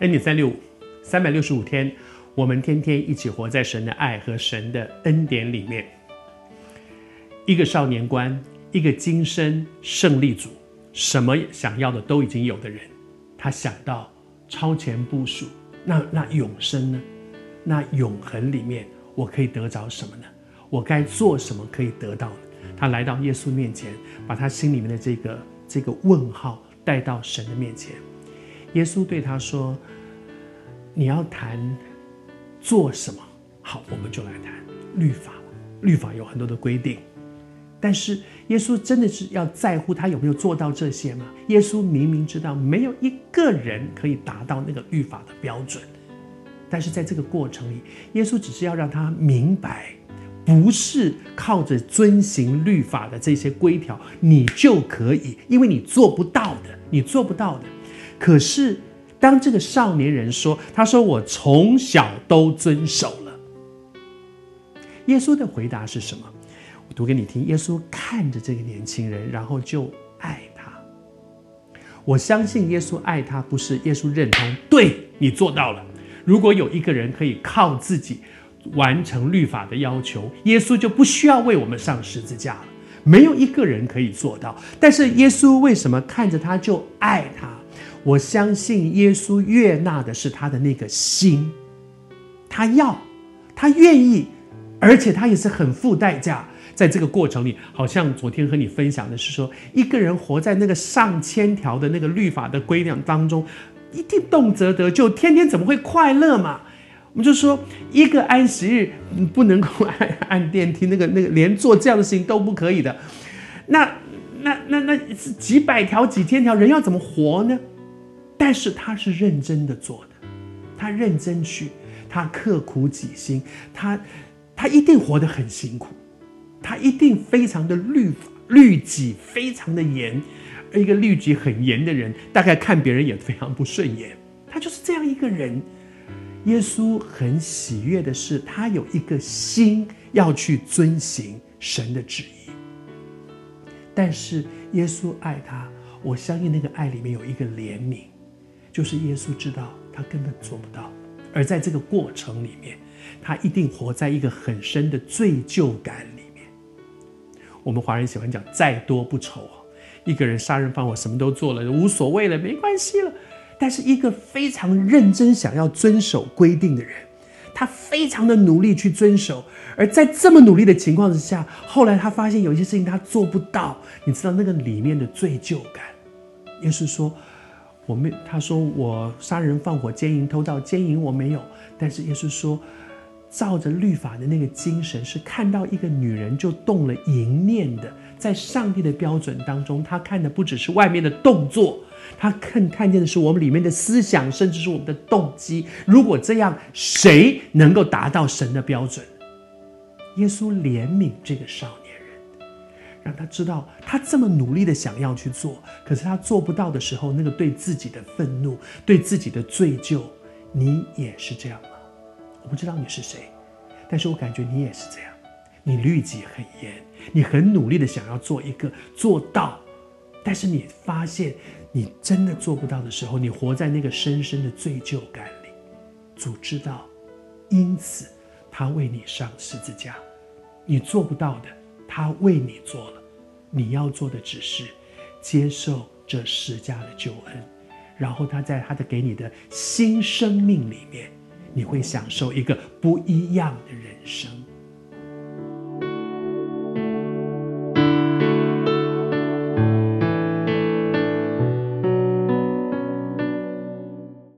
恩典三六五，三百六十五天，我们天天一起活在神的爱和神的恩典里面。一个少年观，一个今生胜利组，什么想要的都已经有的人，他想到超前部署。那那永生呢？那永恒里面，我可以得着什么呢？我该做什么可以得到呢？他来到耶稣面前，把他心里面的这个这个问号带到神的面前。耶稣对他说：“你要谈做什么？好，我们就来谈律法。律法有很多的规定，但是耶稣真的是要在乎他有没有做到这些吗？耶稣明明知道没有一个人可以达到那个律法的标准，但是在这个过程里，耶稣只是要让他明白，不是靠着遵行律法的这些规条你就可以，因为你做不到的，你做不到的。”可是，当这个少年人说：“他说我从小都遵守了。”耶稣的回答是什么？我读给你听。耶稣看着这个年轻人，然后就爱他。我相信耶稣爱他，不是耶稣认同，对，你做到了。如果有一个人可以靠自己完成律法的要求，耶稣就不需要为我们上十字架了。没有一个人可以做到。但是耶稣为什么看着他就爱他？我相信耶稣悦纳的是他的那个心，他要，他愿意，而且他也是很付代价。在这个过程里，好像昨天和你分享的是说，一个人活在那个上千条的那个律法的规量当中，一定动辄得咎，天天怎么会快乐嘛？我们就说，一个安息日不能够按按电梯，那个那个连做这样的事情都不可以的，那那那那是几百条几千条人要怎么活呢？但是他是认真的做的，他认真去，他刻苦己心，他他一定活得很辛苦，他一定非常的律法律己非常的严，而一个律己很严的人，大概看别人也非常不顺眼。他就是这样一个人。耶稣很喜悦的是，他有一个心要去遵行神的旨意。但是耶稣爱他，我相信那个爱里面有一个怜悯。就是耶稣知道他根本做不到，而在这个过程里面，他一定活在一个很深的罪疚感里面。我们华人喜欢讲“再多不愁啊”，一个人杀人放火什么都做了，无所谓了，没关系了。但是一个非常认真想要遵守规定的人，他非常的努力去遵守，而在这么努力的情况之下，后来他发现有一些事情他做不到，你知道那个里面的罪疚感。耶稣说。我没，他说我杀人放火奸淫偷盗奸淫我没有，但是耶稣说，照着律法的那个精神是看到一个女人就动了淫念的，在上帝的标准当中，他看的不只是外面的动作，他看看见的是我们里面的思想，甚至是我们的动机。如果这样，谁能够达到神的标准？耶稣怜悯这个少年。让他知道，他这么努力的想要去做，可是他做不到的时候，那个对自己的愤怒、对自己的罪疚，你也是这样吗？我不知道你是谁，但是我感觉你也是这样。你律己很严，你很努力的想要做一个做到，但是你发现你真的做不到的时候，你活在那个深深的罪疚感里。主知道，因此他为你上十字架，你做不到的。他为你做了，你要做的只是接受这施加的救恩，然后他在他的给你的新生命里面，你会享受一个不一样的人生。